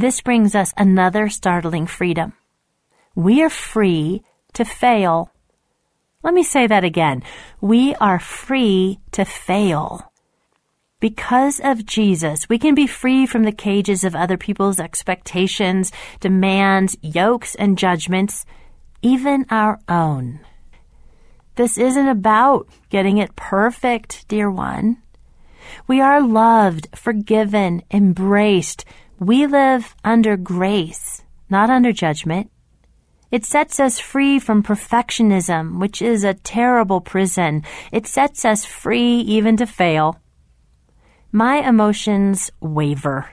This brings us another startling freedom. We are free to fail. Let me say that again. We are free to fail. Because of Jesus, we can be free from the cages of other people's expectations, demands, yokes, and judgments, even our own. This isn't about getting it perfect, dear one. We are loved, forgiven, embraced. We live under grace, not under judgment. It sets us free from perfectionism, which is a terrible prison. It sets us free even to fail. My emotions waver.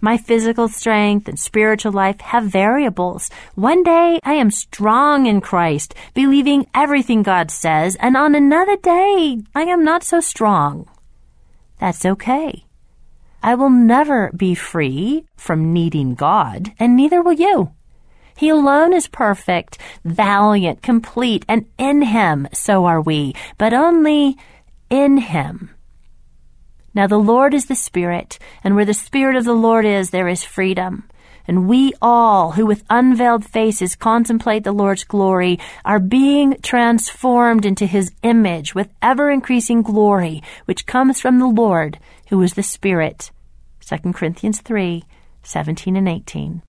My physical strength and spiritual life have variables. One day I am strong in Christ, believing everything God says, and on another day I am not so strong. That's okay. I will never be free from needing God, and neither will you. He alone is perfect, valiant, complete, and in Him so are we, but only in Him. Now the Lord is the Spirit, and where the Spirit of the Lord is, there is freedom. And we all, who with unveiled faces contemplate the Lord's glory, are being transformed into His image with ever increasing glory, which comes from the Lord, who is the Spirit. 2 Corinthians 3, 17 and 18.